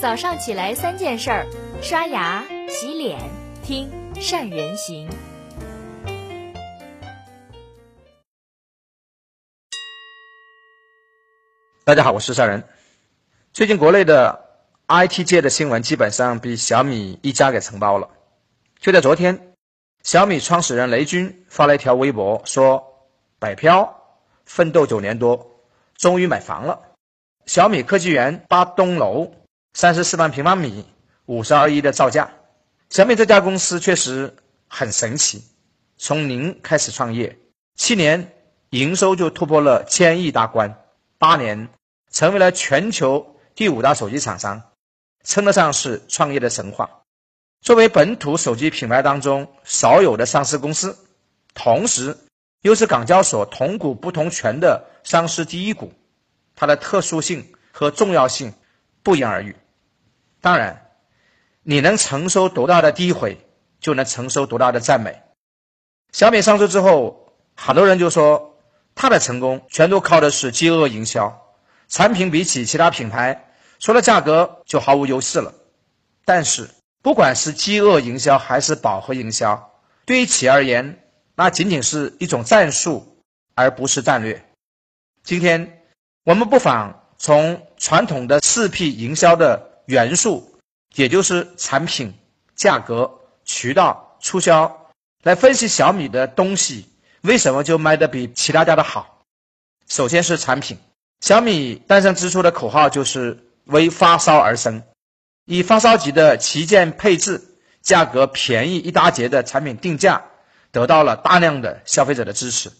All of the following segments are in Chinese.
早上起来三件事儿：刷牙、洗脸、听善人行。大家好，我是善人。最近国内的 IT 界的新闻基本上被小米一家给承包了。就在昨天，小米创始人雷军发了一条微博，说：“北漂奋斗九年多，终于买房了。小米科技园八栋楼。”三十四万平方米，五十二亿的造价。小米这家公司确实很神奇，从零开始创业，七年营收就突破了千亿大关，八年成为了全球第五大手机厂商，称得上是创业的神话。作为本土手机品牌当中少有的上市公司，同时又是港交所同股不同权的上市第一股，它的特殊性和重要性不言而喻。当然，你能承受多大的诋毁，就能承受多大的赞美。小米上市之后，很多人就说，它的成功全都靠的是饥饿营销，产品比起其他品牌，除了价格就毫无优势了。但是，不管是饥饿营销还是饱和营销，对于企业而言，那仅仅是一种战术，而不是战略。今天，我们不妨从传统的四 P 营销的。元素，也就是产品、价格、渠道、促销，来分析小米的东西为什么就卖的比其他家的好。首先是产品，小米诞生之初的口号就是为发烧而生，以发烧级的旗舰配置、价格便宜一大截的产品定价，得到了大量的消费者的支持。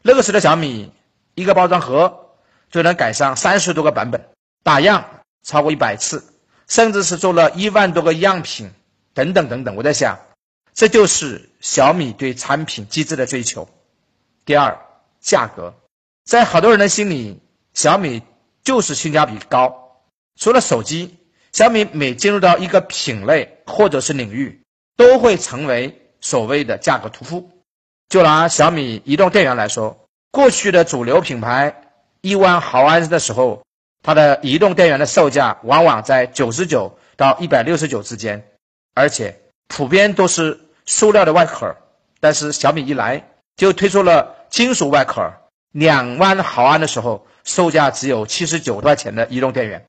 那个时的小米，一个包装盒就能改上三十多个版本，打样超过一百次。甚至是做了一万多个样品，等等等等。我在想，这就是小米对产品机制的追求。第二，价格，在好多人的心里，小米就是性价比高。除了手机，小米每进入到一个品类或者是领域，都会成为所谓的价格屠夫。就拿小米移动电源来说，过去的主流品牌一万毫安的时候。它的移动电源的售价往往在九十九到一百六十九之间，而且普遍都是塑料的外壳。但是小米一来就推出了金属外壳，两万毫安的时候售价只有七十九块钱的移动电源。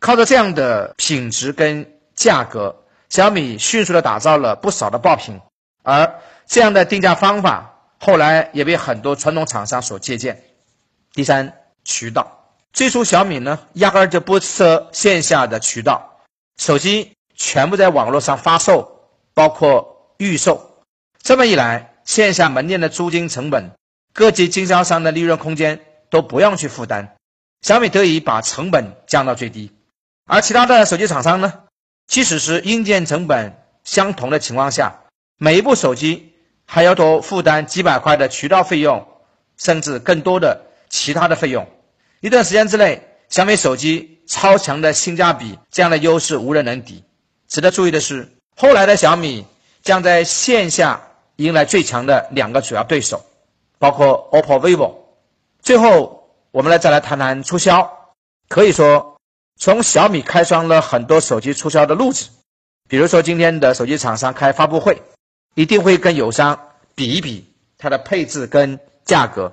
靠着这样的品质跟价格，小米迅速的打造了不少的爆品，而这样的定价方法后来也被很多传统厂商所借鉴。第三，渠道。最初，小米呢压根儿就不设线下的渠道，手机全部在网络上发售，包括预售。这么一来，线下门店的租金成本、各级经销商的利润空间都不用去负担，小米得以把成本降到最低。而其他的手机厂商呢，即使是硬件成本相同的情况下，每一部手机还要多负担几百块的渠道费用，甚至更多的其他的费用。一段时间之内，小米手机超强的性价比这样的优势无人能敌。值得注意的是，后来的小米将在线下迎来最强的两个主要对手，包括 OPPO、vivo。最后，我们来再来谈谈促销。可以说，从小米开创了很多手机促销的路子。比如说，今天的手机厂商开发布会，一定会跟友商比一比它的配置跟价格。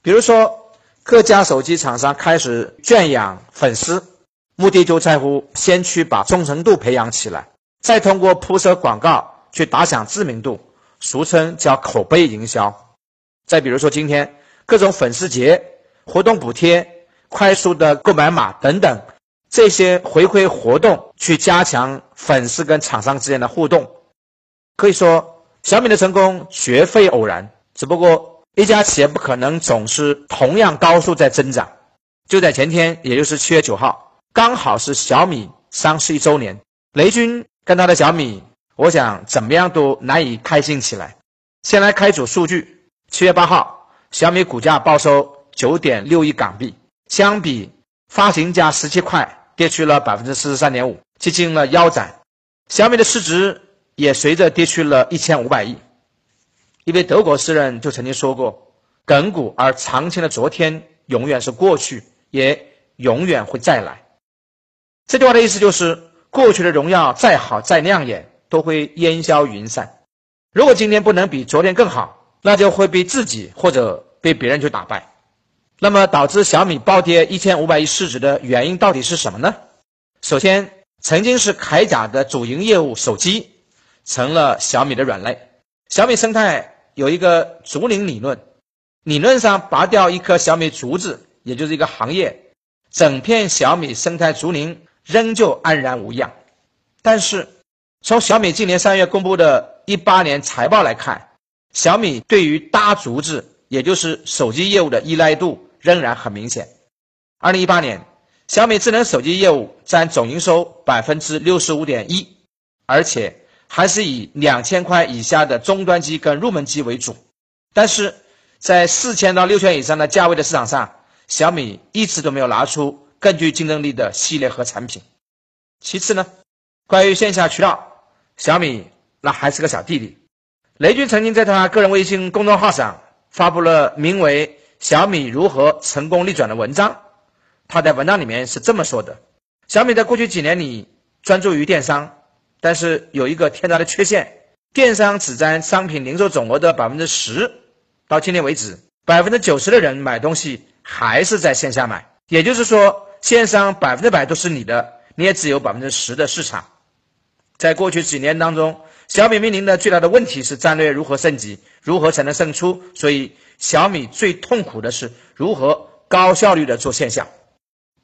比如说。各家手机厂商开始圈养粉丝，目的就在乎先去把忠诚度培养起来，再通过铺设广告去打响知名度，俗称叫口碑营销。再比如说今天各种粉丝节活动补贴、快速的购买码等等这些回馈活动，去加强粉丝跟厂商之间的互动。可以说，小米的成功绝非偶然，只不过。一家企业不可能总是同样高速在增长。就在前天，也就是七月九号，刚好是小米上市一周年。雷军跟他的小米，我想怎么样都难以开心起来。先来开组数据：七月八号，小米股价报收九点六亿港币，相比发行价十七块，跌去了百分之四十三点五，接近了腰斩。小米的市值也随着跌去了一千五百亿。一位德国诗人就曾经说过：“亘古而长青的昨天，永远是过去，也永远会再来。”这句话的意思就是，过去的荣耀再好再亮眼，都会烟消云散。如果今天不能比昨天更好，那就会被自己或者被别人去打败。那么，导致小米暴跌一千五百亿市值的原因到底是什么呢？首先，曾经是铠甲的主营业务手机，成了小米的软肋。小米生态有一个竹林理论，理论上拔掉一棵小米竹子，也就是一个行业，整片小米生态竹林仍旧安然无恙。但是，从小米今年三月公布的一八年财报来看，小米对于搭竹子，也就是手机业务的依赖度仍然很明显。二零一八年。小米智能手机业务占总营收百分之六十五点一，而且还是以两千块以下的终端机跟入门机为主。但是在四千到六千以上的价位的市场上，小米一直都没有拿出更具竞争力的系列和产品。其次呢，关于线下渠道，小米那还是个小弟弟。雷军曾经在他个人微信公众号上发布了名为《小米如何成功逆转》的文章。他在文章里面是这么说的：小米在过去几年里专注于电商，但是有一个天大的缺陷，电商只占商品零售总额的百分之十。到今天为止，百分之九十的人买东西还是在线下买，也就是说，线上百分之百都是你的，你也只有百分之十的市场。在过去几年当中，小米面临的最大的问题是战略如何升级，如何才能胜出。所以，小米最痛苦的是如何高效率的做线下。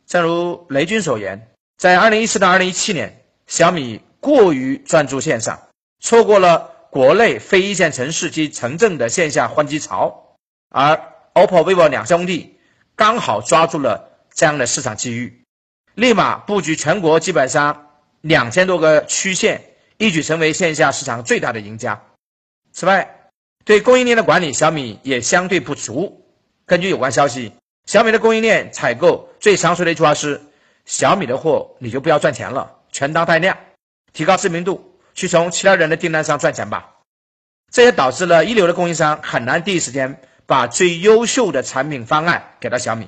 正如雷军所言，在二零一四到二零一七年，小米过于专注线上，错过了国内非一线城市及城镇的线下换机潮，而 OPPO、vivo 两兄弟刚好抓住了这样的市场机遇，立马布局全国基本上两千多个区县，一举成为线下市场最大的赢家。此外，对供应链的管理，小米也相对不足。根据有关消息。小米的供应链采购最常说的一句话是：“小米的货你就不要赚钱了，全当带量，提高知名度，去从其他人的订单上赚钱吧。”这也导致了一流的供应商很难第一时间把最优秀的产品方案给到小米。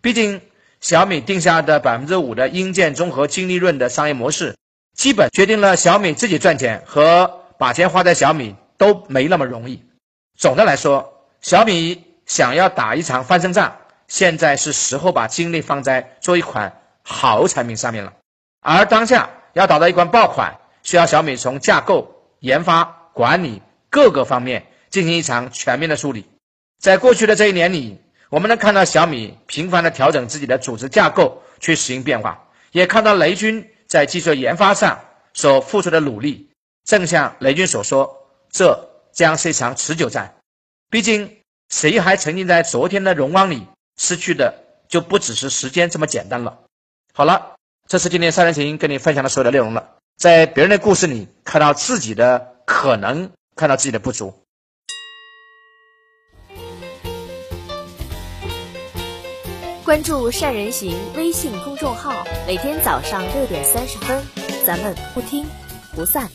毕竟小米定下的百分之五的硬件综合净利润的商业模式，基本决定了小米自己赚钱和把钱花在小米都没那么容易。总的来说，小米想要打一场翻身仗。现在是时候把精力放在做一款好产品上面了，而当下要打造一款爆款，需要小米从架构、研发、管理各个方面进行一场全面的梳理。在过去的这一年里，我们能看到小米频繁的调整自己的组织架构去实行变化，也看到雷军在技术研发上所付出的努力。正像雷军所说，这将是一场持久战。毕竟，谁还沉浸在昨天的荣光里？失去的就不只是时间这么简单了。好了，这是今天三人行跟你分享的所有的内容了。在别人的故事里看到自己的可能，看到自己的不足。关注善人行微信公众号，每天早上六点三十分，咱们不听不散。